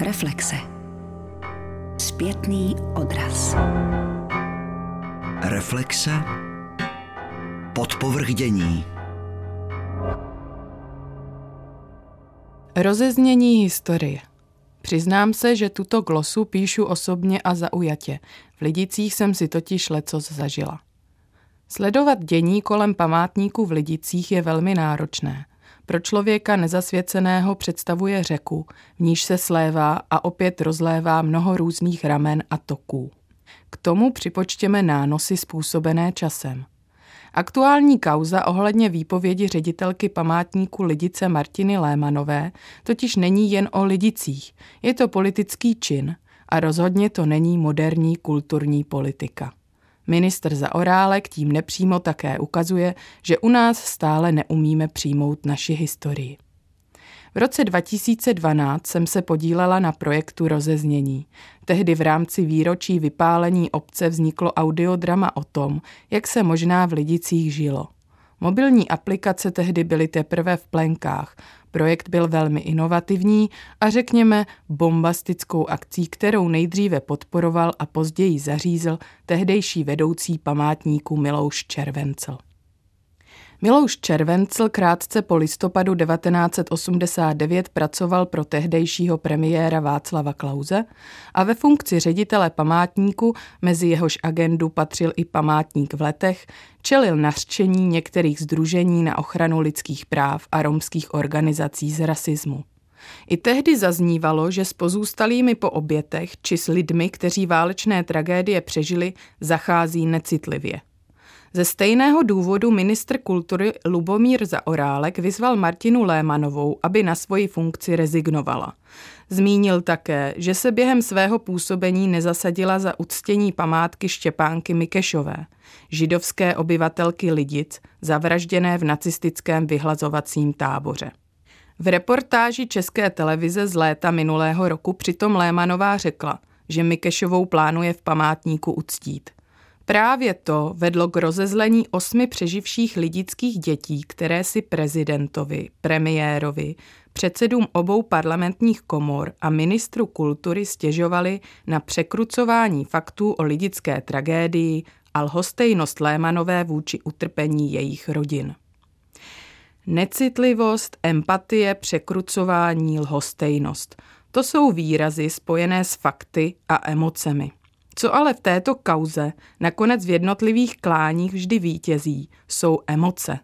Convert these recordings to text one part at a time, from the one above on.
Reflexe. Zpětný odraz. Reflexe. Podpovrdění. Rozeznění historie. Přiznám se, že tuto glosu píšu osobně a zaujatě. V Lidicích jsem si totiž lecos zažila. Sledovat dění kolem památníků v Lidicích je velmi náročné. Pro člověka nezasvěceného představuje řeku, v níž se slévá a opět rozlévá mnoho různých ramen a toků. K tomu připočtěme nánosy způsobené časem. Aktuální kauza ohledně výpovědi ředitelky památníku Lidice Martiny Lémanové totiž není jen o Lidicích, je to politický čin a rozhodně to není moderní kulturní politika. Ministr Zaorálek tím nepřímo také ukazuje, že u nás stále neumíme přijmout naši historii. V roce 2012 jsem se podílela na projektu Rozeznění. Tehdy v rámci výročí vypálení obce vzniklo audiodrama o tom, jak se možná v Lidicích žilo. Mobilní aplikace tehdy byly teprve v plenkách. Projekt byl velmi inovativní a řekněme bombastickou akcí, kterou nejdříve podporoval a později zařízl tehdejší vedoucí památníku Milouš Červencel. Milouš Červencel krátce po listopadu 1989 pracoval pro tehdejšího premiéra Václava Klauze a ve funkci ředitele památníku, mezi jehož agendu patřil i památník v letech, čelil nařčení některých združení na ochranu lidských práv a romských organizací z rasismu. I tehdy zaznívalo, že s pozůstalými po obětech či s lidmi, kteří válečné tragédie přežili, zachází necitlivě. Ze stejného důvodu ministr kultury Lubomír Zaorálek vyzval Martinu Lémanovou, aby na svoji funkci rezignovala. Zmínil také, že se během svého působení nezasadila za uctění památky Štěpánky Mikešové, židovské obyvatelky Lidic, zavražděné v nacistickém vyhlazovacím táboře. V reportáži České televize z léta minulého roku přitom Lémanová řekla, že Mikešovou plánuje v památníku uctít. Právě to vedlo k rozezlení osmi přeživších lidických dětí, které si prezidentovi, premiérovi, předsedům obou parlamentních komor a ministru kultury stěžovali na překrucování faktů o lidické tragédii a lhostejnost Lémanové vůči utrpení jejich rodin. Necitlivost, empatie, překrucování, lhostejnost. To jsou výrazy spojené s fakty a emocemi. Co ale v této kauze nakonec v jednotlivých kláních vždy vítězí, jsou emoce.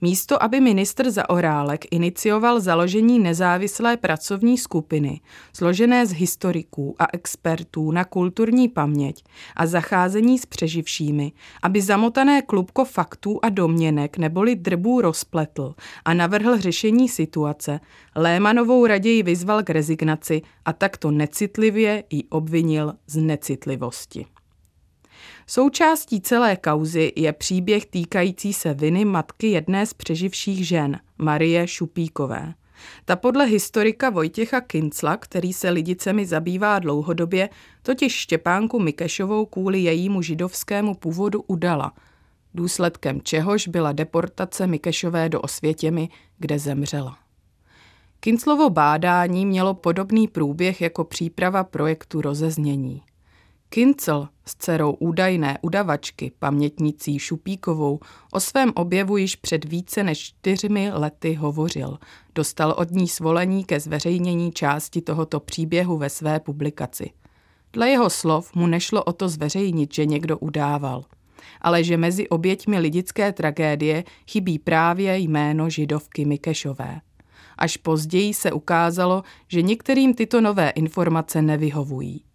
Místo, aby ministr Zaorálek inicioval založení nezávislé pracovní skupiny, složené z historiků a expertů na kulturní paměť a zacházení s přeživšími, aby zamotané klubko faktů a domněnek neboli drbů rozpletl a navrhl řešení situace, Lémanovou raději vyzval k rezignaci a takto necitlivě ji obvinil z necitlivosti. Součástí celé kauzy je příběh týkající se viny matky jedné z přeživších žen, Marie Šupíkové. Ta podle historika Vojtěcha Kincla, který se lidicemi zabývá dlouhodobě, totiž Štěpánku Mikešovou kvůli jejímu židovskému původu udala, důsledkem čehož byla deportace Mikešové do Osvětěmi, kde zemřela. Kinclovo bádání mělo podobný průběh jako příprava projektu rozeznění. Kincel s dcerou údajné udavačky, pamětnicí Šupíkovou, o svém objevu již před více než čtyřmi lety hovořil. Dostal od ní svolení ke zveřejnění části tohoto příběhu ve své publikaci. Dle jeho slov mu nešlo o to zveřejnit, že někdo udával, ale že mezi oběťmi lidické tragédie chybí právě jméno židovky Mikešové. Až později se ukázalo, že některým tyto nové informace nevyhovují.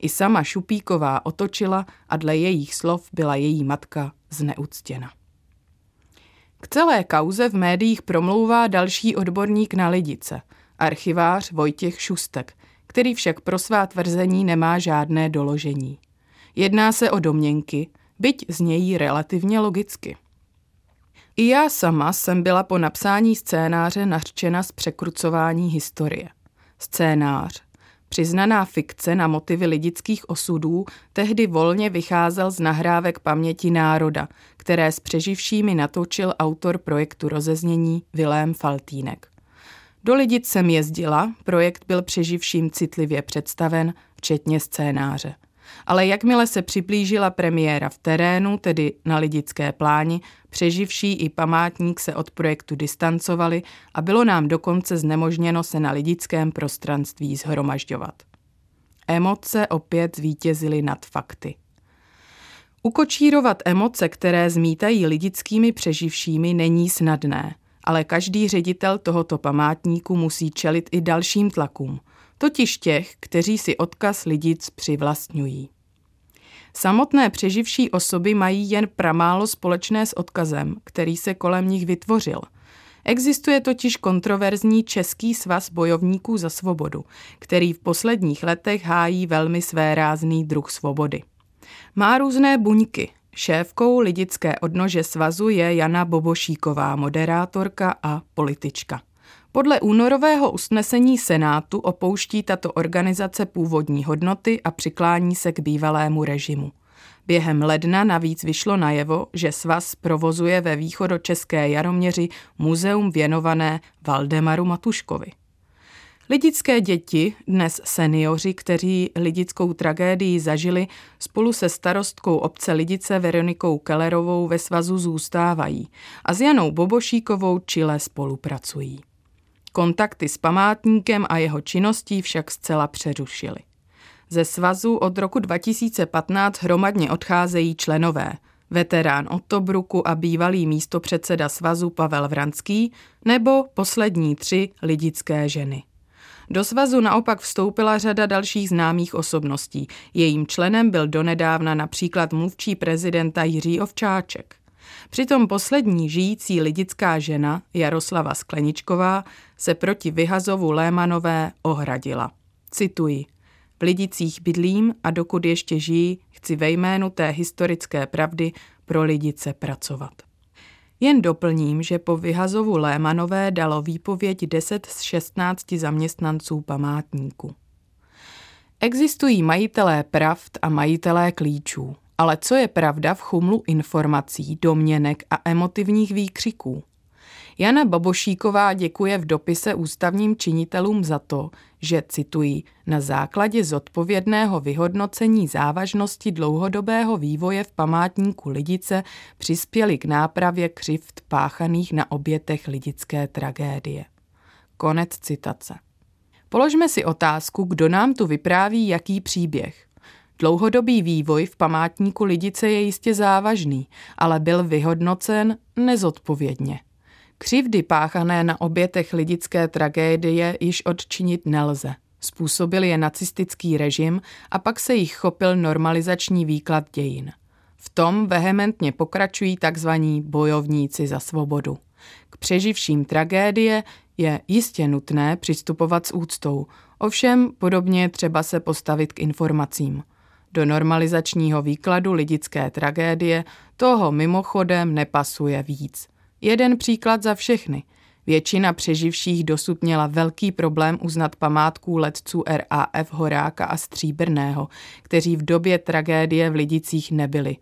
I sama Šupíková otočila a dle jejich slov byla její matka zneuctěna. K celé kauze v médiích promlouvá další odborník na lidice, archivář Vojtěch Šustek, který však pro svá tvrzení nemá žádné doložení. Jedná se o domněnky, byť znějí relativně logicky. I já sama jsem byla po napsání scénáře nařčena z překrucování historie. Scénář, Přiznaná fikce na motivy lidických osudů tehdy volně vycházel z nahrávek paměti národa, které s přeživšími natočil autor projektu rozeznění Vilém Faltínek. Do Lidic jsem jezdila, projekt byl přeživším citlivě představen, včetně scénáře. Ale jakmile se přiblížila premiéra v terénu, tedy na lidické pláni, přeživší i památník se od projektu distancovali a bylo nám dokonce znemožněno se na lidickém prostranství zhromažďovat. Emoce opět zvítězily nad fakty. Ukočírovat emoce, které zmítají lidickými přeživšími, není snadné, ale každý ředitel tohoto památníku musí čelit i dalším tlakům, totiž těch, kteří si odkaz lidic přivlastňují. Samotné přeživší osoby mají jen pramálo společné s odkazem, který se kolem nich vytvořil. Existuje totiž kontroverzní Český svaz bojovníků za svobodu, který v posledních letech hájí velmi své rázný druh svobody. Má různé buňky. Šéfkou lidické odnože svazu je Jana Bobošíková, moderátorka a politička. Podle únorového usnesení Senátu opouští tato organizace původní hodnoty a přiklání se k bývalému režimu. Během ledna navíc vyšlo najevo, že svaz provozuje ve východočeské Jaroměři muzeum věnované Valdemaru Matuškovi. Lidické děti, dnes seniori, kteří lidickou tragédii zažili, spolu se starostkou obce Lidice Veronikou Kellerovou ve svazu zůstávají a s Janou Bobošíkovou čile spolupracují. Kontakty s památníkem a jeho činností však zcela přerušily. Ze svazu od roku 2015 hromadně odcházejí členové, veterán Ottobruku a bývalý místopředseda svazu Pavel Vranský nebo poslední tři lidické ženy. Do svazu naopak vstoupila řada dalších známých osobností. Jejím členem byl donedávna například mluvčí prezidenta Jiří Ovčáček. Přitom poslední žijící lidická žena, Jaroslava Skleničková, se proti vyhazovu Lémanové ohradila. Cituji. V Lidicích bydlím a dokud ještě žijí, chci ve jménu té historické pravdy pro Lidice pracovat. Jen doplním, že po vyhazovu Lémanové dalo výpověď 10 z 16 zaměstnanců památníku. Existují majitelé pravd a majitelé klíčů. Ale co je pravda v chumlu informací, domněnek a emotivních výkřiků? Jana Babošíková děkuje v dopise ústavním činitelům za to, že, cituji, na základě zodpovědného vyhodnocení závažnosti dlouhodobého vývoje v památníku Lidice přispěli k nápravě křivt páchaných na obětech lidické tragédie. Konec citace. Položme si otázku, kdo nám tu vypráví jaký příběh. Dlouhodobý vývoj v památníku Lidice je jistě závažný, ale byl vyhodnocen nezodpovědně. Křivdy páchané na obětech lidické tragédie již odčinit nelze. Způsobil je nacistický režim a pak se jich chopil normalizační výklad dějin. V tom vehementně pokračují tzv. bojovníci za svobodu. K přeživším tragédie je jistě nutné přistupovat s úctou, ovšem podobně třeba se postavit k informacím. Do normalizačního výkladu lidické tragédie toho mimochodem nepasuje víc. Jeden příklad za všechny. Většina přeživších dosud měla velký problém uznat památků letců RAF Horáka a Stříbrného, kteří v době tragédie v Lidicích nebyli.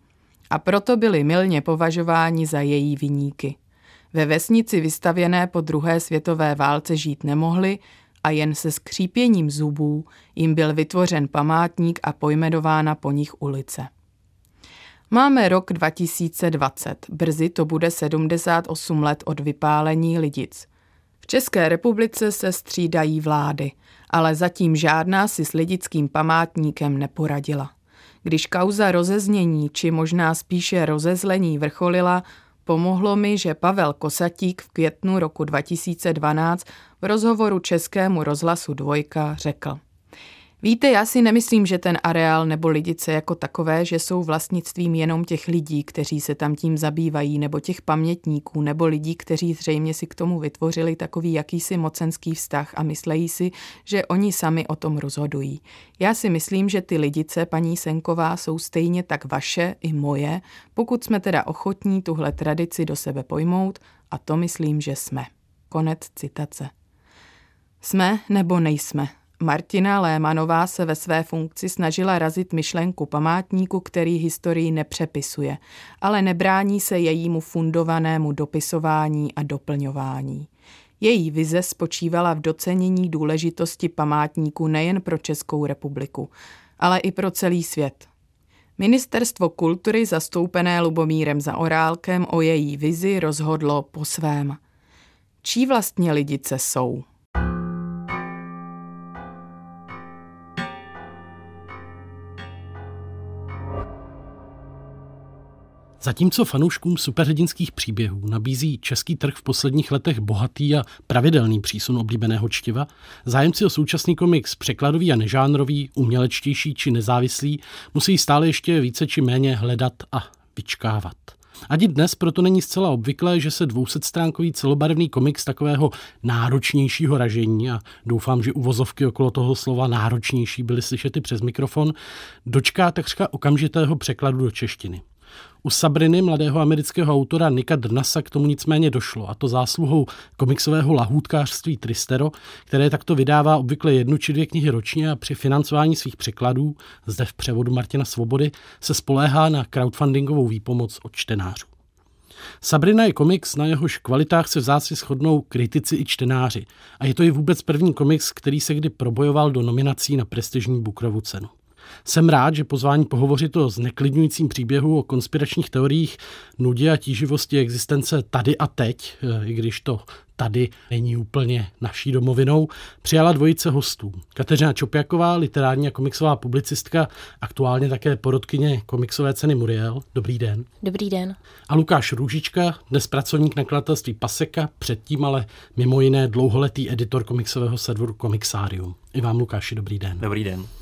A proto byli milně považováni za její viníky. Ve vesnici vystavěné po druhé světové válce žít nemohli a jen se skřípěním zubů jim byl vytvořen památník a pojmenována po nich ulice. Máme rok 2020, brzy to bude 78 let od vypálení lidic. V České republice se střídají vlády, ale zatím žádná si s lidickým památníkem neporadila. Když kauza rozeznění, či možná spíše rozezlení vrcholila, pomohlo mi, že Pavel Kosatík v květnu roku 2012 v rozhovoru Českému rozhlasu Dvojka řekl – Víte, já si nemyslím, že ten areál nebo lidice jako takové, že jsou vlastnictvím jenom těch lidí, kteří se tam tím zabývají, nebo těch pamětníků, nebo lidí, kteří zřejmě si k tomu vytvořili takový jakýsi mocenský vztah a myslejí si, že oni sami o tom rozhodují. Já si myslím, že ty lidice, paní Senková, jsou stejně tak vaše i moje, pokud jsme teda ochotní tuhle tradici do sebe pojmout, a to myslím, že jsme. Konec citace. Jsme nebo nejsme, Martina Lémanová se ve své funkci snažila razit myšlenku památníku, který historii nepřepisuje, ale nebrání se jejímu fundovanému dopisování a doplňování. Její vize spočívala v docenění důležitosti památníku nejen pro Českou republiku, ale i pro celý svět. Ministerstvo kultury zastoupené Lubomírem Zaorálkem o její vizi rozhodlo po svém. Čí vlastně lidice jsou? Zatímco fanouškům superhrdinských příběhů nabízí český trh v posledních letech bohatý a pravidelný přísun oblíbeného čtiva, zájemci o současný komiks překladový a nežánrový, umělečtější či nezávislý musí stále ještě více či méně hledat a vyčkávat. Ani dnes proto není zcela obvyklé, že se 200-stránkový celobarevný komiks takového náročnějšího ražení, a doufám, že uvozovky okolo toho slova náročnější byly slyšety přes mikrofon, dočká takřka okamžitého překladu do češtiny. U Sabriny, mladého amerického autora Nika Drnasa, k tomu nicméně došlo, a to zásluhou komiksového lahůdkářství Tristero, které takto vydává obvykle jednu či dvě knihy ročně a při financování svých překladů, zde v převodu Martina Svobody, se spoléhá na crowdfundingovou výpomoc od čtenářů. Sabrina je komiks, na jehož kvalitách se vzácně shodnou kritici i čtenáři. A je to i vůbec první komiks, který se kdy probojoval do nominací na prestižní Bukrovu cenu. Jsem rád, že pozvání pohovořit o zneklidňujícím příběhu o konspiračních teoriích, nudě a tíživosti existence tady a teď, eh, i když to tady není úplně naší domovinou, přijala dvojice hostů. Kateřina Čopjaková, literární a komiksová publicistka, aktuálně také porodkyně komiksové ceny Muriel. Dobrý den. Dobrý den. A Lukáš Růžička, dnes pracovník nakladatelství Paseka, předtím ale mimo jiné dlouholetý editor komiksového serveru Komixárium. I vám, Lukáši, dobrý den. Dobrý den.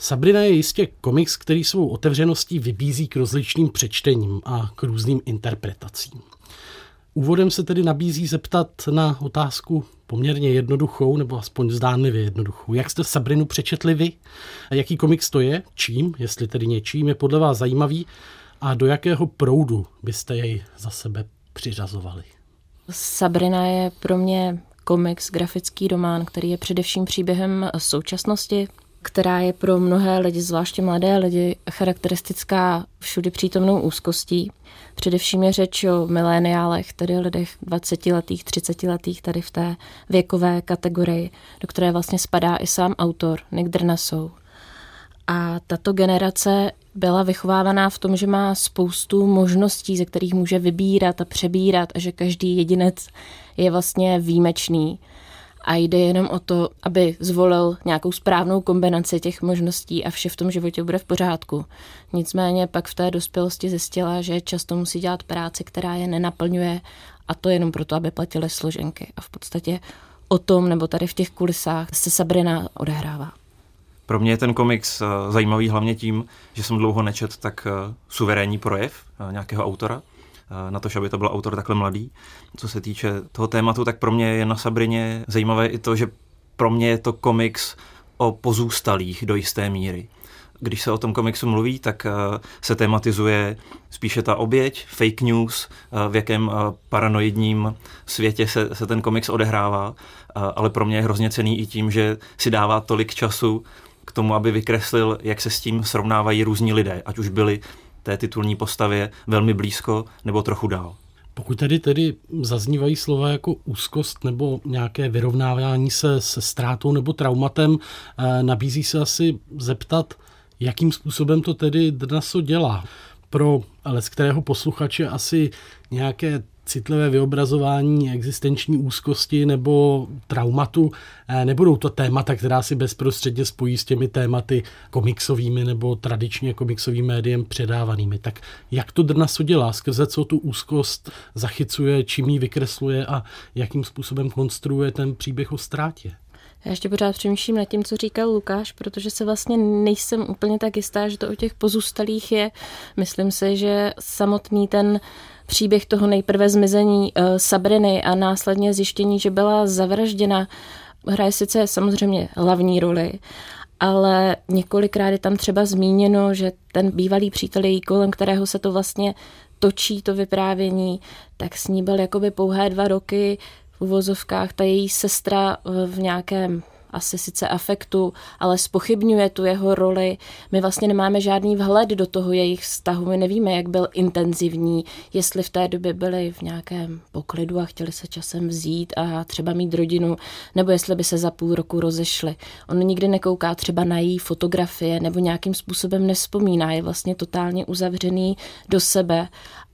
Sabrina je jistě komiks, který svou otevřeností vybízí k rozličným přečtením a k různým interpretacím. Úvodem se tedy nabízí zeptat na otázku poměrně jednoduchou, nebo aspoň zdánlivě jednoduchou. Jak jste Sabrinu přečetli vy? A jaký komiks to je? Čím, jestli tedy něčím, je podle vás zajímavý? A do jakého proudu byste jej za sebe přiřazovali? Sabrina je pro mě komiks, grafický román, který je především příběhem současnosti, která je pro mnohé lidi, zvláště mladé lidi, charakteristická všudy přítomnou úzkostí. Především je řeč o miléniálech, tedy lidech 20 letých, 30 letých, tady v té věkové kategorii, do které vlastně spadá i sám autor Nick Drnasou. A tato generace byla vychovávaná v tom, že má spoustu možností, ze kterých může vybírat a přebírat a že každý jedinec je vlastně výjimečný a jde jenom o to, aby zvolil nějakou správnou kombinaci těch možností a vše v tom životě bude v pořádku. Nicméně pak v té dospělosti zjistila, že často musí dělat práci, která je nenaplňuje a to jenom proto, aby platili složenky. A v podstatě o tom, nebo tady v těch kulisách se Sabrina odehrává. Pro mě je ten komiks eh, zajímavý hlavně tím, že jsem dlouho nečet tak eh, suverénní projev eh, nějakého autora. Eh, na to, aby to byl autor takhle mladý. Co se týče toho tématu, tak pro mě je na Sabrině zajímavé i to, že pro mě je to komiks o pozůstalých do jisté míry. Když se o tom komiksu mluví, tak eh, se tematizuje spíše ta oběť, fake news, eh, v jakém paranoidním světě se, se ten komiks odehrává, ale pro mě je hrozně cený i tím, že si dává tolik času k tomu, aby vykreslil, jak se s tím srovnávají různí lidé, ať už byli té titulní postavě velmi blízko nebo trochu dál. Pokud tedy tedy zaznívají slova jako úzkost nebo nějaké vyrovnávání se se ztrátou nebo traumatem, eh, nabízí se asi zeptat, jakým způsobem to tedy Drnaso dělá. Pro ale z kterého posluchače asi nějaké citlivé vyobrazování existenční úzkosti nebo traumatu. Eh, nebudou to témata, která si bezprostředně spojí s těmi tématy komiksovými nebo tradičně komiksovým médiem předávanými. Tak jak to Drnaso dělá? Skrze co tu úzkost zachycuje, čím ji vykresluje a jakým způsobem konstruuje ten příběh o ztrátě? Já ještě pořád přemýšlím nad tím, co říkal Lukáš, protože se vlastně nejsem úplně tak jistá, že to o těch pozůstalých je. Myslím si, že samotný ten příběh toho nejprve zmizení uh, Sabriny a následně zjištění, že byla zavražděna, hraje sice samozřejmě hlavní roli, ale několikrát je tam třeba zmíněno, že ten bývalý přítel její, kolem kterého se to vlastně točí to vyprávění, tak s ní byl jakoby pouhé dva roky uvozovkách ta její sestra v nějakém asi sice afektu, ale spochybňuje tu jeho roli. My vlastně nemáme žádný vhled do toho jejich vztahu, my nevíme, jak byl intenzivní, jestli v té době byli v nějakém poklidu a chtěli se časem vzít a třeba mít rodinu, nebo jestli by se za půl roku rozešli. On nikdy nekouká třeba na její fotografie nebo nějakým způsobem nespomíná, je vlastně totálně uzavřený do sebe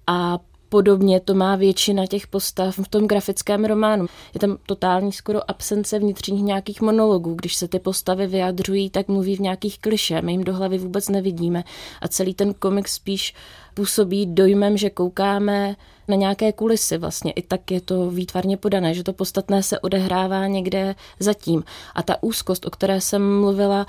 a Podobně to má většina těch postav v tom grafickém románu. Je tam totální skoro absence vnitřních nějakých monologů. Když se ty postavy vyjadřují, tak mluví v nějakých kliše. My jim do hlavy vůbec nevidíme. A celý ten komik spíš působí dojmem, že koukáme na nějaké kulisy vlastně. I tak je to výtvarně podané, že to podstatné se odehrává někde zatím. A ta úzkost, o které jsem mluvila,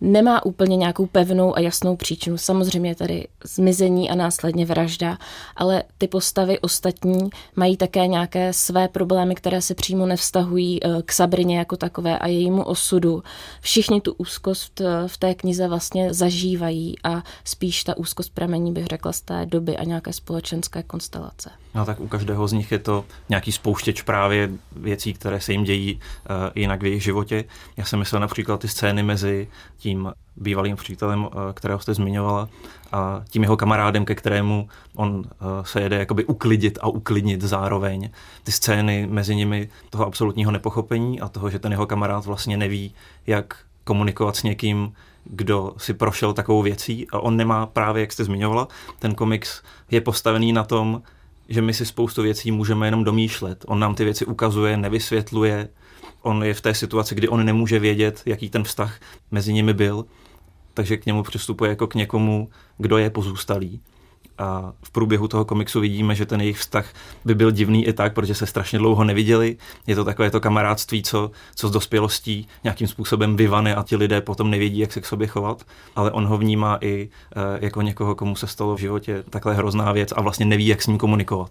nemá úplně nějakou pevnou a jasnou příčinu. Samozřejmě tady zmizení a následně vražda, ale ty postavy ostatní mají také nějaké své problémy, které se přímo nevztahují eh, k Sabrině jako takové a jejímu osudu. Všichni tu úzkost eh, v té knize vlastně zažívají a spíš ta úzkost pramení bych řekla z té doby a nějaké společenské konstelace. No tak u každého z nich je to nějaký spouštěč právě věcí, které se jim dějí uh, jinak v jejich životě. Já jsem myslel například ty scény mezi tím bývalým přítelem, uh, kterého jste zmiňovala, a tím jeho kamarádem, ke kterému on uh, se jede jakoby uklidit a uklidnit zároveň. Ty scény mezi nimi toho absolutního nepochopení a toho, že ten jeho kamarád vlastně neví, jak komunikovat s někým, kdo si prošel takovou věcí a on nemá právě, jak jste zmiňovala, ten komiks je postavený na tom, že my si spoustu věcí můžeme jenom domýšlet. On nám ty věci ukazuje, nevysvětluje. On je v té situaci, kdy on nemůže vědět, jaký ten vztah mezi nimi byl, takže k němu přistupuje jako k někomu, kdo je pozůstalý. A v průběhu toho komiksu vidíme, že ten jejich vztah by byl divný i tak, protože se strašně dlouho neviděli. Je to takové to kamarádství, co, co s dospělostí nějakým způsobem vyvane a ti lidé potom nevědí, jak se k sobě chovat. Ale on ho vnímá i e, jako někoho, komu se stalo v životě takhle hrozná věc a vlastně neví, jak s ním komunikovat.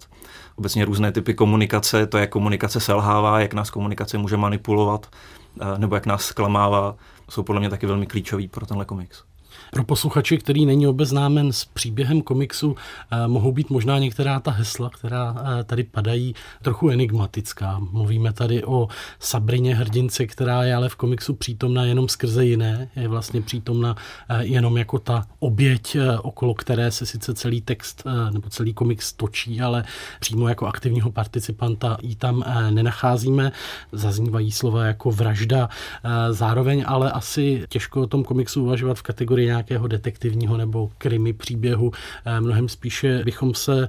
Obecně různé typy komunikace, to, jak komunikace selhává, jak nás komunikace může manipulovat, e, nebo jak nás zklamává, jsou podle mě taky velmi klíčový pro tenhle komiks. Pro posluchače, který není obeznámen s příběhem komiksu, eh, mohou být možná některá ta hesla, která eh, tady padají, trochu enigmatická. Mluvíme tady o Sabrině hrdince, která je ale v komiksu přítomna jenom skrze jiné, je vlastně přítomna eh, jenom jako ta oběť, okolo které se sice celý text nebo celý komiks točí, ale přímo jako aktivního participanta ji tam nenacházíme. Zaznívají slova jako vražda, zároveň ale asi těžko o tom komiksu uvažovat v kategorii nějakého detektivního nebo krimi příběhu. Eh, mnohem spíše bychom se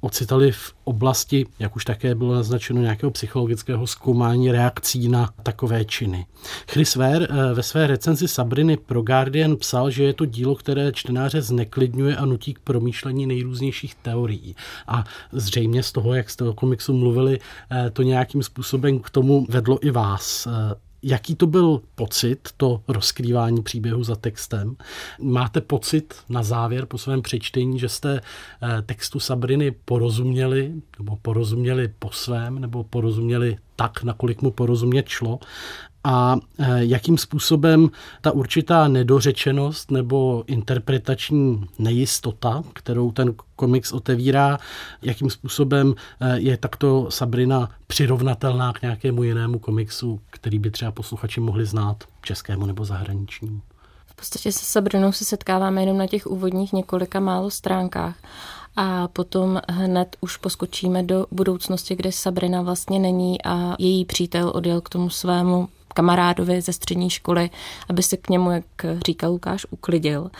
ocitali v oblasti, jak už také bylo naznačeno, nějakého psychologického zkoumání reakcí na takové činy. Chris Ware eh, ve své recenzi Sabriny pro Guardian psal, že je to dílo, které čtenáře zneklidňuje a nutí k promýšlení nejrůznějších teorií. A zřejmě z toho, jak jste o komiksu mluvili, eh, to nějakým způsobem k tomu vedlo i vás. Jaký to byl pocit, to rozkrývání příběhu za textem? Máte pocit na závěr po svém přečtení, že jste eh, textu Sabriny porozuměli, nebo porozuměli po svém, nebo porozuměli tak, nakolik mu porozumět šlo? A eh, jakým způsobem ta určitá nedořečenost nebo interpretační nejistota, kterou ten komiks otevírá, jakým způsobem eh, je takto Sabrina přirovnatelná k nějakému jinému komiksu, který by třeba posluchači mohli znát, českému nebo zahraničnímu. V podstatě se Sabrinou se setkáváme jenom na těch úvodních několika málo stránkách a potom hned už poskočíme do budoucnosti, kde Sabrina vlastně není a její přítel odjel k tomu svému kamarádovi ze střední školy, aby se k němu, jak říká Lukáš, uklidil.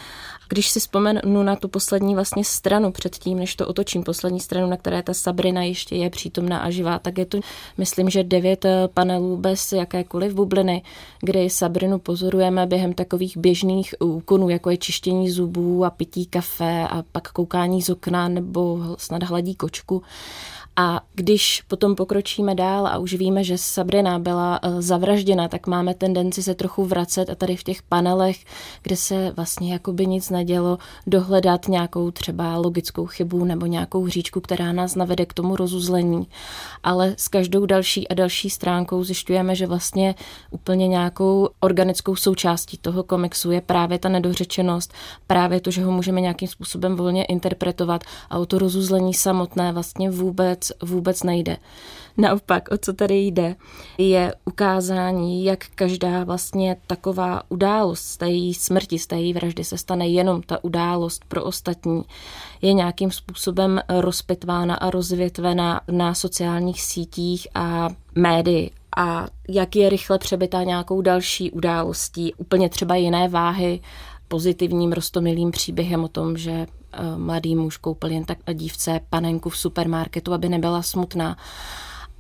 Když si vzpomenu na tu poslední vlastně stranu předtím, než to otočím, poslední stranu, na které ta Sabrina ještě je přítomná a živá, tak je to, myslím, že devět eh, panelů bez jakékoliv bubliny, kdy Sabrinu pozorujeme během takových běžných úkonů, jako je čištění zubů a pití kafe a pak koukání z okna nebo snad hladí kočku. A když potom pokročíme dál a už víme, že Sabrina byla eh, zavražděna, tak máme tendenci se trochu vracet a tady v těch panelech, kde se vlastně jakoby nic nedělo, dohledat nějakou třeba logickou chybu nebo nějakou hříčku, která nás navede k tomu rozuzlení. Ale s každou další a další stránkou zjišťujeme, že vlastně úplně nějakou organickou součástí toho komiksu je právě ta nedořečenost, právě to, že ho můžeme nějakým způsobem volně interpretovat a o to rozuzlení samotné vlastně vůbec vůbec nejde. Naopak, o co tady jde, je ukázání, jak každá vlastně taková událost z té její smrti, z té její vraždy se stane jenom ta událost pro ostatní, je nějakým způsobem rozpitvána a rozvětvena na sociálních sítích a médii a jak je rychle přebytá nějakou další událostí, úplně třeba jiné váhy, pozitivním, rostomilým příběhem o tom, že mladý muž koupil jen tak dívce panenku v supermarketu, aby nebyla smutná.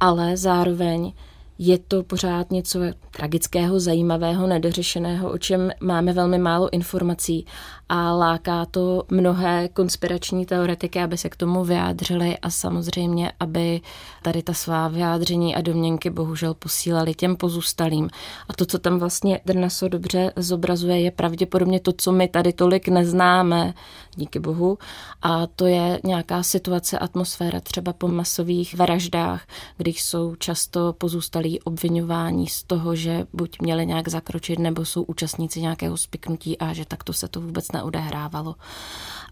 Ale zároveň je to pořád něco tragického, zajímavého, nedořešeného, o čem máme velmi málo informací a láká to mnohé konspirační teoretiky, aby se k tomu vyjádřili a samozřejmě, aby tady ta svá vyjádření a domněnky bohužel posílali těm pozůstalým. A to, co tam vlastně Drnaso dobře zobrazuje, je pravděpodobně to, co my tady tolik neznáme, díky bohu, a to je nějaká situace, atmosféra třeba po masových vraždách, když jsou často pozůstalí obvinování z toho, že buď měli nějak zakročit, nebo jsou účastníci nějakého spiknutí a že takto se to vůbec neodehrávalo.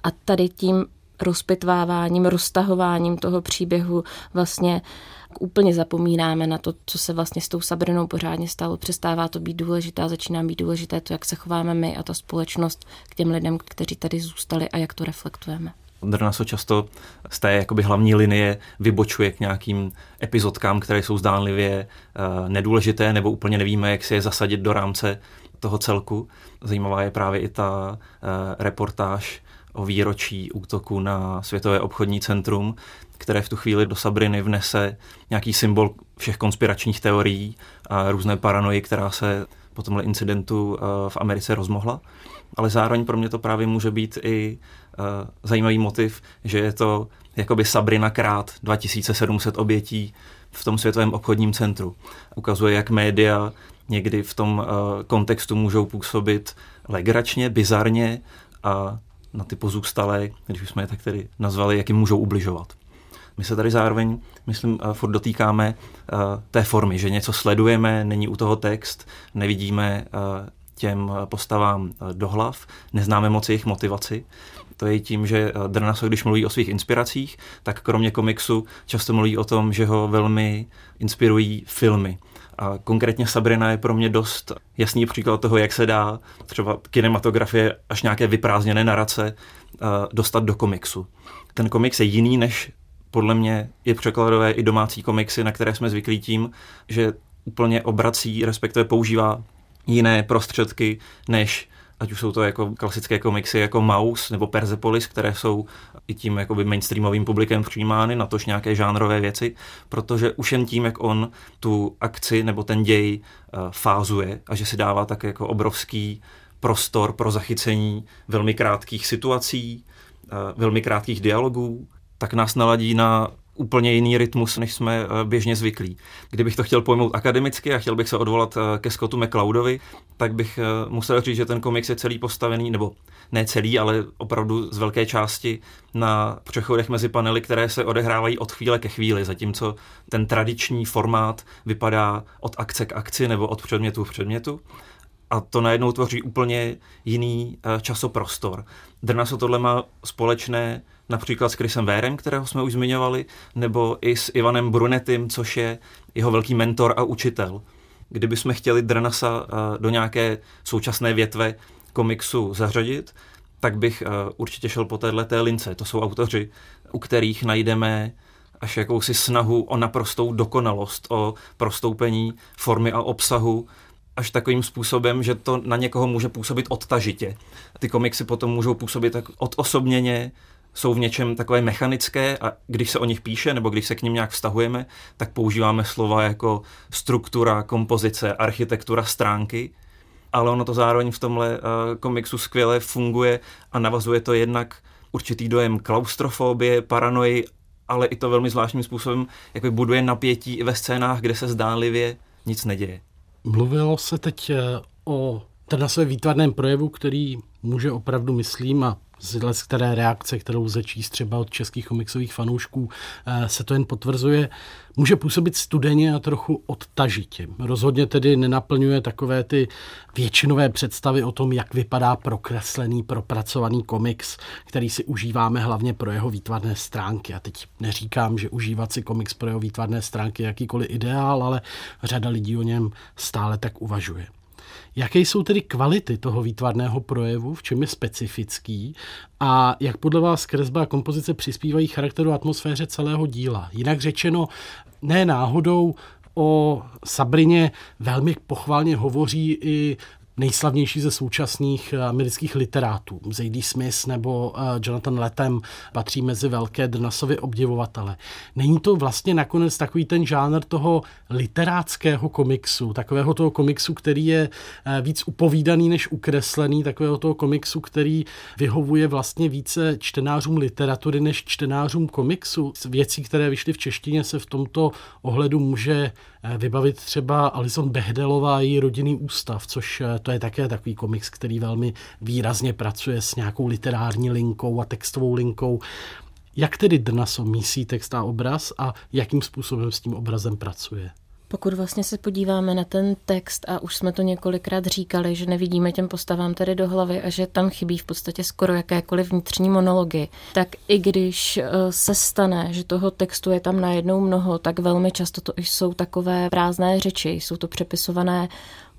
A tady tím rozpitváváním, roztahováním toho příběhu vlastně úplně zapomínáme na to, co se vlastně s tou Sabrinou pořádně stalo. Přestává to být důležité a začíná být důležité to, jak se chováme my a ta společnost k těm lidem, kteří tady zůstali a jak to reflektujeme. Drnaso často z té jakoby hlavní linie vybočuje k nějakým epizodkám, které jsou zdánlivě uh, nedůležité nebo úplně nevíme, jak si je zasadit do rámce toho celku. Zajímavá je právě i ta uh, reportáž o výročí útoku na Světové obchodní centrum, které v tu chvíli do Sabriny vnese nějaký symbol všech konspiračních teorií a různé paranoji, která se po tomhle incidentu uh, v Americe rozmohla. Ale zároveň pro mě to právě může být i uh, zajímavý motiv, že je to jakoby Sabrina krát 2700 obětí v tom světovém obchodním centru. Ukazuje, jak média někdy v tom uh, kontextu můžou působit legračně, bizarně a na ty pozůstalé, když už jsme je tak tedy nazvali, jak jim můžou ubližovat. My se tady zároveň, myslím, uh, furt dotýkáme uh, té formy, že něco sledujeme, není u toho text, nevidíme těm postavám do hlav, neznáme moc jejich motivaci. To je tím, že Drnaso, když mluví o svých inspiracích, tak kromě komiksu často mluví o tom, že ho velmi inspirují filmy. A konkrétně Sabrina je pro mě dost jasný příklad toho, jak se dá třeba kinematografie až nějaké vyprázdněné narace dostat do komiksu. Ten komiks je jiný než podle mě je překladové i domácí komiksy, na které jsme zvyklí tím, že úplně obrací, respektive používá jiné prostředky, než ať už jsou to jako klasické komiksy jako Maus nebo Persepolis, které jsou i tím jakoby mainstreamovým publikem přijímány, na tož nějaké žánrové věci, protože už jen tím, jak on tu akci nebo ten děj uh, fázuje a že si dává tak jako obrovský prostor pro zachycení velmi krátkých situací, uh, velmi krátkých dialogů, tak nás naladí na úplně jiný rytmus, než jsme eh, běžně zvyklí. Kdybych to chtěl pojmout akademicky a chtěl bych se odvolat eh, ke Scottu McCloudovi, tak bych eh, musel říct, že ten komiks je celý postavený, nebo ne celý, ale opravdu z velké části na přechodech mezi panely, které se odehrávají od chvíle ke chvíli, zatímco ten tradiční formát vypadá od akce k akci nebo od předmětu k předmětu a to najednou tvoří úplně jiný časoprostor. Drnaso tohle má společné například s Chrisem Vérem, kterého jsme už zmiňovali, nebo i s Ivanem Brunetym, což je jeho velký mentor a učitel. Kdybychom chtěli Drnasa eh, do nějaké současné větve komiksu zařadit, tak bych eh, určitě šel po této lince. To jsou autoři, u kterých najdeme až jakousi snahu o naprostou dokonalost, o prostoupení formy a obsahu až takovým způsobem, že to na někoho může působit odtažitě. Ty komiksy potom můžou působit tak odosobněně, jsou v něčem takové mechanické a když se o nich píše nebo když se k ním nějak vztahujeme, tak používáme slova jako struktura, kompozice, architektura, stránky, ale ono to zároveň v tomhle uh, komiksu skvěle funguje a navazuje to jednak určitý dojem klaustrofobie, paranoji, ale i to velmi zvláštním způsobem jako buduje napětí i ve scénách, kde se zdánlivě nic neděje. Mluvilo se teď eh, o teda své výtvarném projevu, který může opravdu, myslím, a z které reakce, kterou lze číst třeba od českých komiksových fanoušků, eh, se to jen potvrzuje, může působit studeně a trochu odtažitě. Rozhodně tedy nenaplňuje takové ty většinové představy o tom, jak vypadá prokreslený, propracovaný komiks, který si užíváme hlavně pro jeho výtvarné stránky. A teď neříkám, že užívat si komiks pro jeho výtvarné stránky je jakýkoliv ideál, ale řada lidí o něm stále tak uvažuje. Jaké jsou tedy kvality toho výtvarného projevu, v čem je specifický a jak podle vás kresba a kompozice přispívají charakteru a atmosféře celého díla? Jinak řečeno, ne náhodou o Sabrině velmi pochválně hovoří i nejslavnější ze současných eh, amerických literátů. Zadie Smith nebo eh, Jonathan Lettem patří mezi velké Drnasovy obdivovatele. Není to vlastně nakonec takový ten žánr toho literáckého komiksu, takového toho komiksu, který je eh, víc upovídaný než ukreslený, takového toho komiksu, který vyhovuje vlastně více čtenářům literatury než čtenářům komiksu. Věcí, které vyšly v češtině, se v tomto ohledu může vybavit třeba Alison Behdelová její rodinný ústav, což to je také takový komiks, který velmi výrazně pracuje s nějakou literární linkou a textovou linkou. Jak tedy Drnaso mísí text a obraz a jakým způsobem s tím obrazem pracuje? Pokud vlastně se podíváme na ten text, a už jsme to několikrát říkali, že nevidíme těm postavám tady do hlavy a že tam chybí v podstatě skoro jakékoliv vnitřní monology, tak i když eh, se stane, že toho textu je tam najednou mnoho, tak velmi často to jsou takové prázdné řeči, jsou to přepisované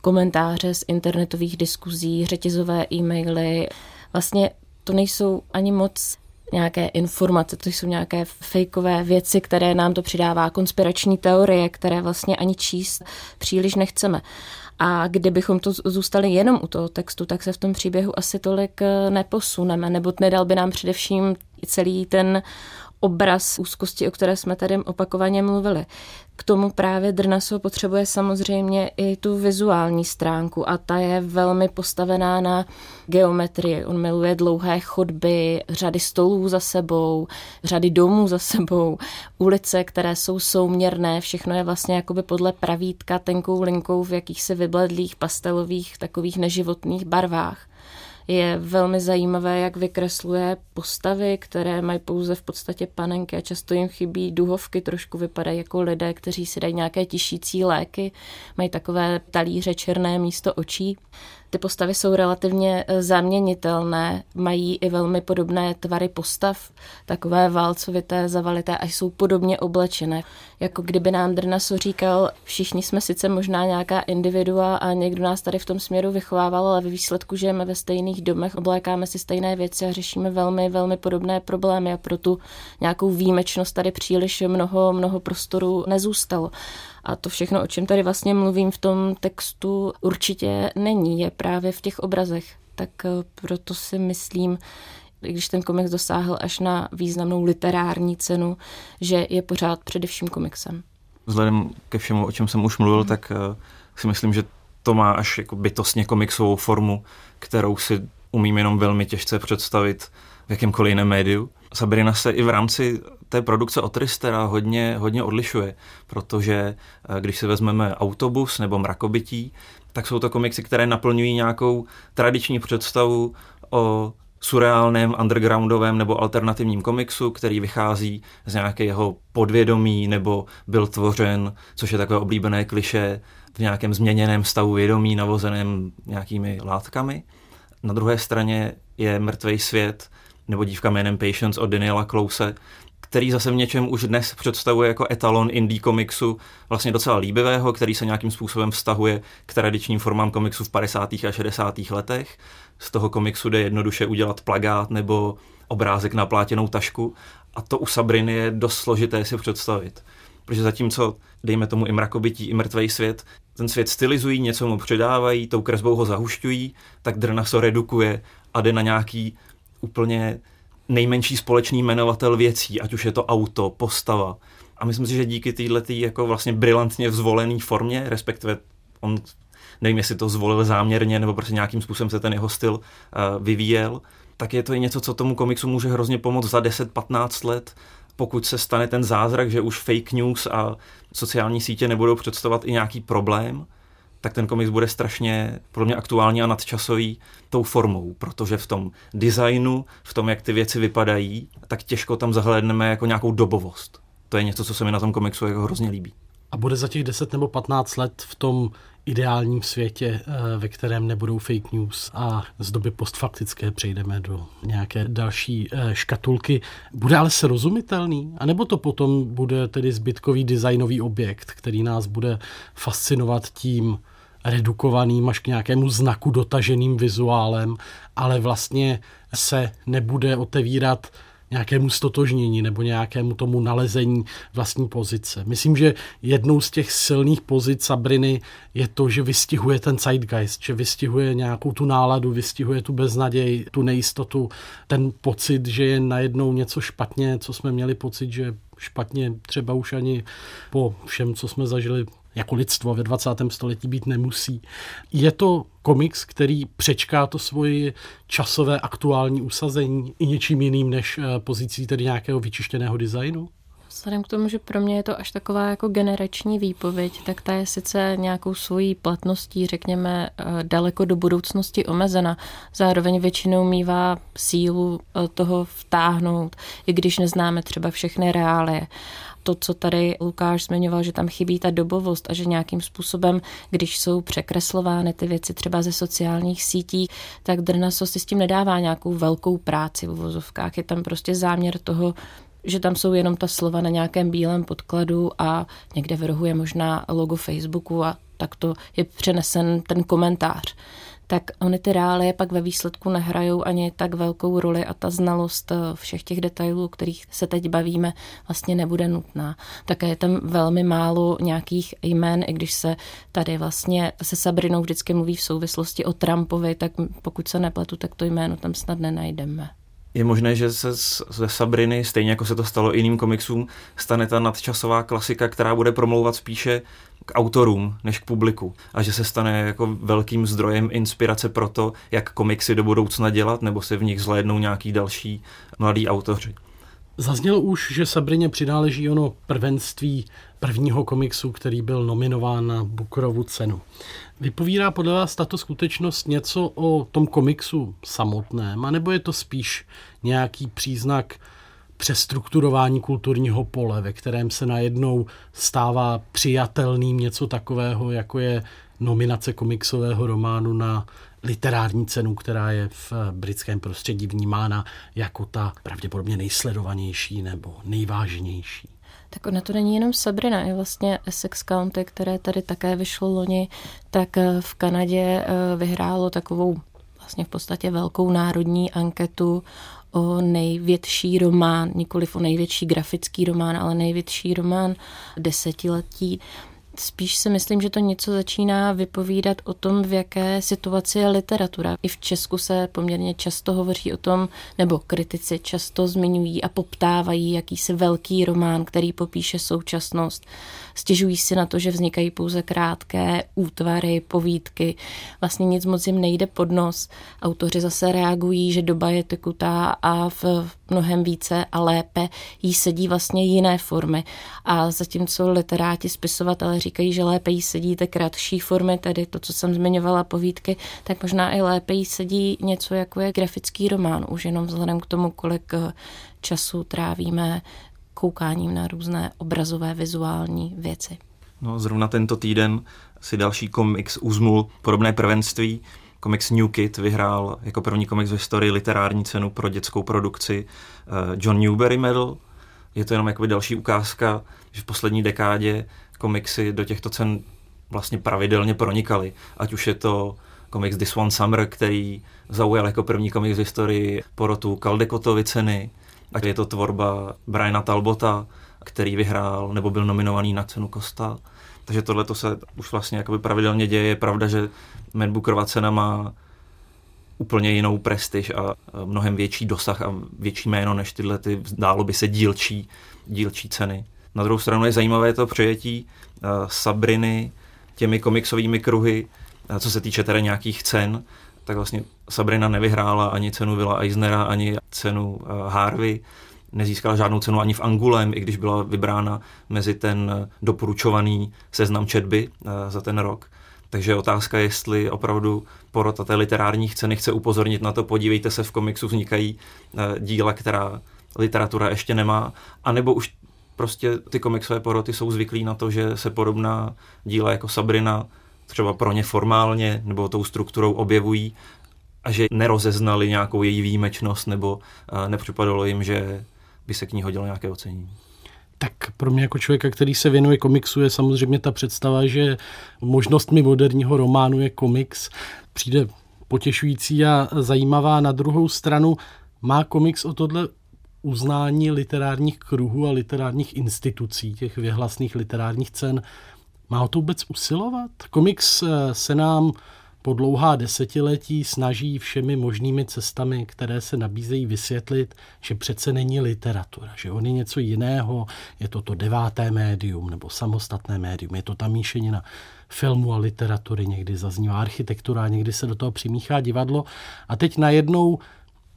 komentáře z internetových diskuzí, řetězové e-maily. Vlastně to nejsou ani moc nějaké informace, to jsou nějaké fejkové věci, které nám to přidává, konspirační teorie, které vlastně ani číst příliš nechceme. A kdybychom to zůstali jenom u toho textu, tak se v tom příběhu asi tolik eh, neposuneme, nebo nedal by nám především celý ten obraz úzkosti, o které jsme tady opakovaně mluvili. K tomu právě Drnaso potřebuje samozřejmě i tu vizuální stránku a ta je velmi postavená na geometrii. On miluje dlouhé chodby, řady stolů za sebou, řady domů za sebou, ulice, které jsou souměrné, všechno je vlastně jakoby podle pravítka tenkou linkou v jakýchsi vybledlých pastelových takových neživotných barvách je velmi zajímavé, jak vykresluje postavy, které mají pouze v podstatě panenky a často jim chybí duhovky, trošku vypadají jako lidé, kteří si dají nějaké tišící léky, mají takové talíře černé místo očí. Ty postavy jsou relativně eh, zaměnitelné, mají i velmi podobné tvary postav, takové válcovité, zavalité a jsou podobně oblečené. Jako kdyby nám Drnaso říkal, všichni jsme sice možná nějaká individua a někdo nás tady v tom směru vychovával, ale ve výsledku žijeme ve stejných domech, oblékáme si stejné věci a řešíme velmi, velmi podobné problémy a pro tu nějakou výjimečnost tady příliš mnoho, mnoho prostoru nezůstalo. A to všechno, o čem tady vlastně mluvím v tom textu, určitě není, je právě v těch obrazech. Tak eh, proto si myslím, když ten komiks dosáhl až na významnou literární cenu, že je pořád především komiksem. Vzhledem ke všemu, o čem jsem už mluvil, tak uh, si myslím, že to má až jako bytostně komiksovou formu, kterou si umím jenom velmi těžce představit v jakémkoliv jiném médiu. Sabrina se i v rámci té produkce od Tristera hodně, hodně odlišuje, protože eh, když si vezmeme autobus nebo mrakobytí, tak jsou to komiksy, které naplňují nějakou tradiční představu o surreálném, undergroundovém nebo alternativním komiksu, který vychází z nějakého podvědomí nebo byl tvořen, což je takové oblíbené kliše, v nějakém změněném stavu vědomí, navozeném nějakými látkami. Na druhé straně je Mrtvý svět nebo Dívka jménem Patience od Daniela Klouse, který zase v něčem už dnes představuje jako etalon indie komiksu, vlastně docela líbivého, který se nějakým způsobem vztahuje k tradičním formám komiksu v 50. a 60. letech. Z toho komiksu jde jednoduše udělat plagát nebo obrázek na plátěnou tašku a to u Sabriny je dost složité si představit. Protože zatímco, dejme tomu i mrakobytí, i mrtvý svět, ten svět stylizují, něco mu přidávají, tou kresbou ho zahušťují, tak Drnaso redukuje a jde na nějaký úplně nejmenší společný jmenovatel věcí, ať už je to auto, postava. A myslím si, že díky této jako vlastně brilantně vzvolené formě, respektive on, nevím, jestli to zvolil záměrně, nebo prostě nějakým způsobem se ten jeho styl uh, vyvíjel, tak je to i něco, co tomu komiksu může hrozně pomoct za 10-15 let, pokud se stane ten zázrak, že už fake news a sociální sítě nebudou představovat i nějaký problém, tak ten komiks bude strašně pro mě aktuální a nadčasový tou formou, protože v tom designu, v tom, jak ty věci vypadají, tak těžko tam zahlédneme jako nějakou dobovost. To je něco, co se mi na tom komiksu jako hrozně líbí. A bude za těch 10 nebo 15 let v tom ideálním světě, eh, ve kterém nebudou fake news a z doby postfaktické přejdeme do nějaké další eh, škatulky. Bude ale srozumitelný? A nebo to potom bude tedy zbytkový designový objekt, který nás bude fascinovat tím redukovaným až k nějakému znaku dotaženým vizuálem, ale vlastně se nebude otevírat nějakému stotožnění nebo nějakému tomu nalezení vlastní pozice. Myslím, že jednou z těch silných pozic Sabriny je to, že vystihuje ten zeitgeist, že vystihuje nějakou tu náladu, vystihuje tu beznaděj, tu nejistotu, ten pocit, že je najednou něco špatně, co jsme měli pocit, že špatně třeba už ani po všem, co jsme zažili jako lidstvo ve 20. století být nemusí. Je to komiks, který přečká to svoje časové aktuální usazení i něčím jiným než eh, pozicí tedy nějakého vyčištěného designu? Vzhledem k tomu, že pro mě je to až taková jako generační výpověď, tak ta je sice nějakou svojí platností, řekněme, eh, daleko do budoucnosti omezena. Zároveň většinou mývá sílu eh, toho vtáhnout, i když neznáme třeba všechny reálie to, co tady Lukáš zmiňoval, že tam chybí ta dobovost a že nějakým způsobem, když jsou překreslovány ty věci třeba ze sociálních sítí, tak Drnaso si s tím nedává nějakou velkou práci v uvozovkách. Je tam prostě záměr toho, že tam jsou jenom ta slova na nějakém bílém podkladu a někde v rohu je možná logo Facebooku a tak to je přenesen ten komentář tak ony ty reálie pak ve výsledku nehrajou ani tak velkou roli a ta znalost eh, všech těch detailů, o kterých se teď bavíme, vlastně nebude nutná. Také je tam velmi málo nějakých jmén, i když se tady vlastně se Sabrinou vždycky mluví v souvislosti o Trumpovi, tak pokud se nepletu, tak to jméno tam snad nenajdeme. Je možné, že se ze Sabriny, stejně jako se to stalo jiným komiksům, stane ta nadčasová klasika, která bude promlouvat spíše k autorům než k publiku a že se stane jako velkým zdrojem inspirace pro to, jak komiksy do budoucna dělat nebo se v nich zhlédnou nějaký další mladí autoři. Zaznělo už, že Sabrině přináleží ono prvenství prvního komiksu, který byl nominován na Bookerovu cenu. Vypovídá podle vás tato skutečnost něco o tom komiksu samotném, anebo je to spíš nějaký příznak přestrukturování kulturního pole, ve kterém se najednou stává přijatelným něco takového, jako je nominace komiksového románu na literární cenu, která je v britském prostředí vnímána jako ta pravděpodobně nejsledovanější nebo nejvážnější. Tak ona to není jenom Sabrina, je vlastně Essex County, které tady také vyšlo loni, tak eh, v Kanadě eh, vyhrálo takovou vlastně v podstatě velkou národní anketu o největší román, nikoliv o největší grafický román, ale největší román desetiletí. Spíš si myslím, že to něco začíná vypovídat o tom, v jaké situaci je literatura. I v Česku se poměrně často hovoří o tom, nebo kritici často zmiňují a poptávají jakýsi velký román, který popíše současnost. Stěžují si na to, že vznikají pouze krátké útvary, povídky. Vlastně nic moc jim nejde pod nos. Autoři zase reagují, že doba je tekutá a v mnohem více a lépe jí sedí vlastně jiné formy. A zatímco literáti, spisovatelé říkají, že lépe jí sedí ty kratší formy, tedy to, co jsem zmiňovala, povídky, tak možná i lépe jí sedí něco, jako je grafický román, už jenom vzhledem k tomu, kolik eh, času trávíme koukáním na různé obrazové, vizuální věci. No, zrovna tento týden si další komiks uzmul podobné prvenství. Komiks New Kid vyhrál jako první komiks v historii literární cenu pro dětskou produkci eh, John Newbery Medal. Je to jenom jakoby další ukázka, že v poslední dekádě komiksy do těchto cen vlastně pravidelně pronikaly. Ať už je to komiks This One Summer, který zaujal jako první komiks v historii porotu Caldecotovy ceny, ať je to tvorba Briana Talbota, který vyhrál nebo byl nominovaný na cenu Kosta. Takže tohle to se už vlastně jakoby pravidelně děje. Je pravda, že Man cena má úplně jinou prestiž a mnohem větší dosah a větší jméno než tyhle ty, zdálo by se, dílčí, dílčí ceny. Na druhou stranu je zajímavé to přejetí Sabriny těmi komiksovými kruhy, uh, co se týče teda nějakých cen, tak vlastně Sabrina nevyhrála ani cenu Villa Eisnera, ani cenu Harvey, nezískala žádnou cenu ani v Angulem, i když byla vybrána mezi ten doporučovaný seznam četby za ten rok. Takže otázka, jestli opravdu porota té literárních ceny chce upozornit na to, podívejte se, v komiksu vznikají eh, díla, která literatura ještě nemá, anebo už prostě ty komiksové poroty jsou zvyklí na to, že se podobná díla jako Sabrina třeba pro ně formálně nebo tou strukturou objevují a že nerozeznali nějakou její výjimečnost nebo eh, nepřipadalo jim, že by se k ní hodilo nějaké ocenění. Pro mě jako člověka, který se věnuje komiksu, je samozřejmě ta představa, že možnostmi moderního románu je komiks. Přijde potěšující a zajímavá. Na druhou stranu má komiks o tohle uznání literárních kruhů a literárních institucí, těch vyhlasných literárních cen. Má o to vůbec usilovat? Komiks eh, se nám po dlouhá desetiletí snaží všemi možnými cestami, které se nabízejí, vysvětlit, že přece není literatura, že on je něco jiného, je to to deváté médium nebo samostatné médium, je to ta míšenina filmu a literatury, někdy zaznívá architektura, někdy se do toho přimíchá divadlo. A teď najednou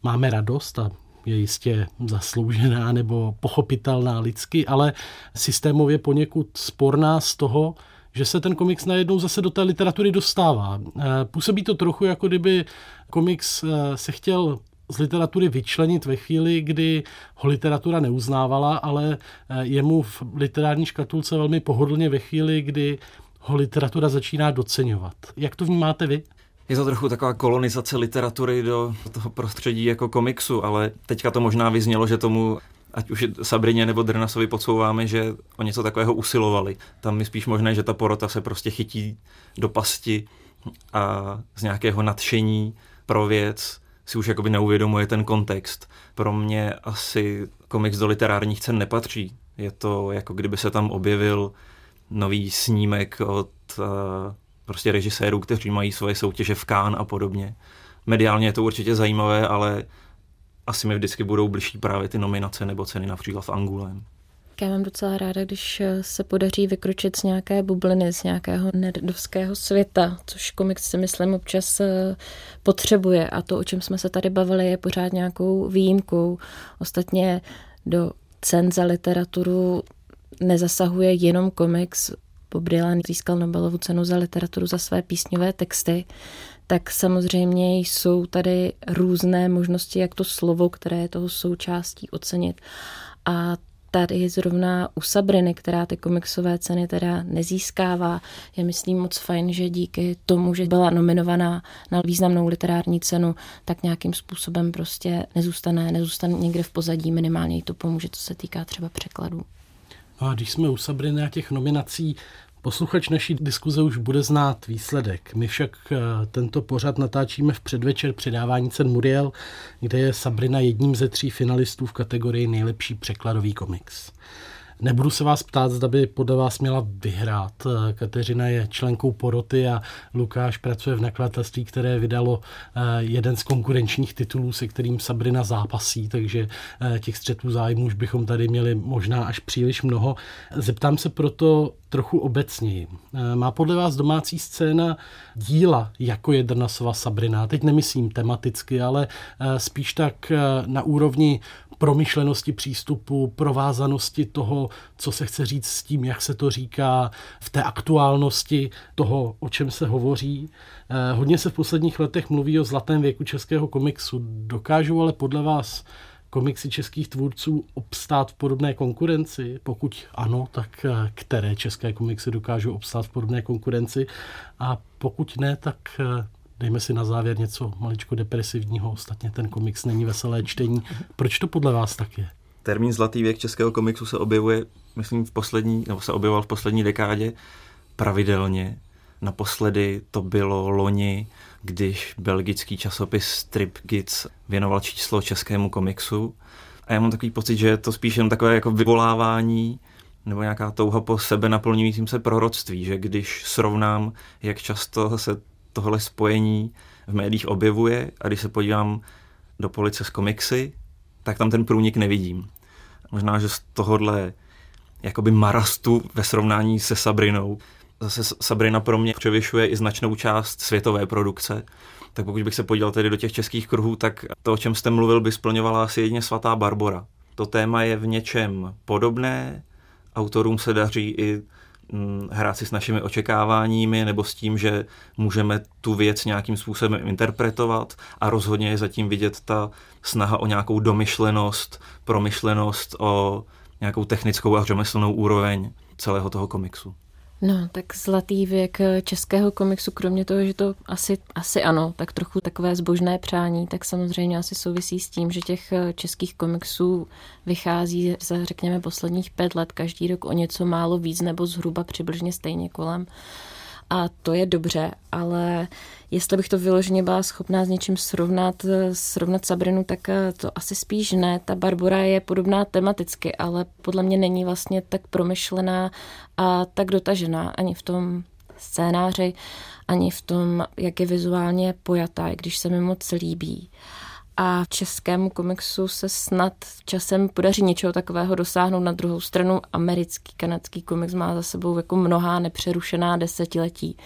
máme radost a je jistě zasloužená nebo pochopitelná lidsky, ale systémově poněkud sporná z toho, že se ten komiks najednou zase do té literatury dostává. Eh, působí to trochu, jako kdyby komiks eh, se chtěl z literatury vyčlenit ve chvíli, kdy ho literatura neuznávala, ale eh, jemu v literární škatulce velmi pohodlně ve chvíli, kdy ho literatura začíná doceňovat. Jak to vnímáte vy? Je to trochu taková kolonizace literatury do toho prostředí jako komiksu, ale teďka to možná vyznělo, že tomu ať už Sabrině nebo Drnasovi podsouváme, že o něco takového usilovali. Tam je spíš možné, že ta porota se prostě chytí do pasti a z nějakého nadšení pro věc si už jakoby neuvědomuje ten kontext. Pro mě asi komiks do literárních cen nepatří. Je to jako kdyby se tam objevil nový snímek od uh, prostě režisérů, kteří mají svoje soutěže v Cannes a podobně. Mediálně je to určitě zajímavé, ale asi mi vždycky budou blížší právě ty nominace nebo ceny například v Angulem. Já mám docela ráda, když se podaří vykročit z nějaké bubliny, z nějakého nerdovského světa, což komiks si myslím občas eh, potřebuje a to, o čem jsme se tady bavili, je pořád nějakou výjimkou. Ostatně do cen za literaturu nezasahuje jenom komiks. Bob Dylan získal Nobelovu cenu za literaturu za své písňové texty, tak samozřejmě jsou tady různé možnosti, jak to slovo, které je toho součástí, ocenit. A tady zrovna u Sabriny, která ty komiksové ceny teda nezískává, je myslím moc fajn, že díky tomu, že byla nominovaná na významnou literární cenu, tak nějakým způsobem prostě nezůstane, nezůstane někde v pozadí, minimálně jí to pomůže, co se týká třeba překladů. A když jsme u Sabriny a těch nominací, Posluchač naší diskuze už bude znát výsledek. My však eh, tento pořad natáčíme v předvečer předávání cen Muriel, kde je Sabrina jedním ze tří finalistů v kategorii nejlepší překladový komiks. Nebudu se vás ptát, zda by podle vás měla vyhrát. Kateřina je členkou poroty a Lukáš pracuje v nakladatelství, které vydalo eh, jeden z konkurenčních titulů, se kterým Sabrina zápasí, takže eh, těch střetů zájmů už bychom tady měli možná až příliš mnoho. Zeptám se proto trochu obecněji. Eh, má podle vás domácí scéna díla, jako je Drnasova Sabrina? Teď nemyslím tematicky, ale spíš tak na úrovni promyšlenosti přístupu, provázanosti toho, co se chce říct s tím, jak se to říká, v té aktuálnosti toho, o čem se hovoří. Eh, hodně se v posledních letech mluví o zlatém věku českého komiksu. Dokážou ale podle vás komiksy českých tvůrců obstát v podobné konkurenci? Pokud ano, tak eh, které české komiksy dokážou obstát v podobné konkurenci? A pokud ne, tak eh, dejme si na závěr něco maličko depresivního, ostatně ten komiks není veselé čtení. Proč to podle vás tak je? Termín Zlatý věk českého komiksu se objevuje, myslím, v poslední, nebo se objevoval v poslední dekádě pravidelně. Naposledy to bylo loni, když belgický časopis Strip Kids věnoval číslo českému komiksu. A já mám takový pocit, že je to spíš jen takové jako vyvolávání nebo nějaká touha po sebe naplňujícím se proroctví, že když srovnám, jak často se tohle spojení v médiích objevuje a když se podívám do police s komiksy, tak tam ten průnik nevidím. Možná, že z tohohle jakoby marastu ve srovnání se Sabrinou, zase Sabrina pro mě převyšuje i značnou část světové produkce, tak pokud bych se podíval tedy do těch českých kruhů, tak to, o čem jste mluvil, by splňovala asi jedině svatá Barbora. To téma je v něčem podobné, autorům se daří i hrát si s našimi očekáváními nebo s tím, že můžeme tu věc nějakým způsobem interpretovat a rozhodně je zatím vidět ta snaha o nějakou domyšlenost, promyšlenost, o nějakou technickou a řemeslnou úroveň celého toho komiksu. No, tak zlatý věk českého komiksu, kromě toho, že to asi, asi ano, tak trochu takové zbožné přání, tak samozřejmě asi souvisí s tím, že těch českých komiksů vychází za, řekněme, posledních pět let každý rok o něco málo víc nebo zhruba přibližně stejně kolem a to je dobře, ale jestli bych to vyloženě byla schopná s něčím srovnat, srovnat Sabrinu, tak eh, to asi spíš ne. Ta Barbora je podobná tematicky, ale podle mě není vlastně tak promyšlená a tak dotažená ani v tom scénáři, ani v tom, jak je vizuálně pojatá, i když se mi moc líbí a českému komiksu se snad časem podaří něčeho takového dosáhnout. Na druhou stranu americký, kanadský komiks má za sebou jako mnohá nepřerušená desetiletí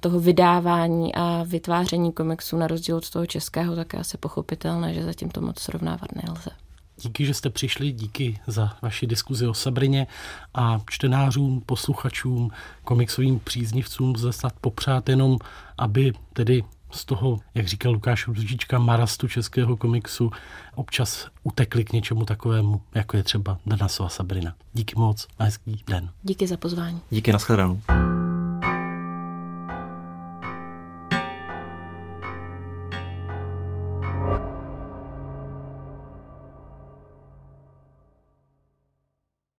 toho vydávání a vytváření komiksu na rozdíl od toho českého, tak je asi pochopitelné, že zatím to moc srovnávat nelze. Díky, že jste přišli, díky za vaši diskuzi o Sabrině a čtenářům, posluchačům, komiksovým příznivcům snad popřát jenom, aby tedy z toho, jak říkal Lukáš Růžička, marastu českého komiksu občas utekli k něčemu takovému, jako je třeba Danasova Sabrina. Díky moc a hezký den. Díky za pozvání. Díky, nashledanou.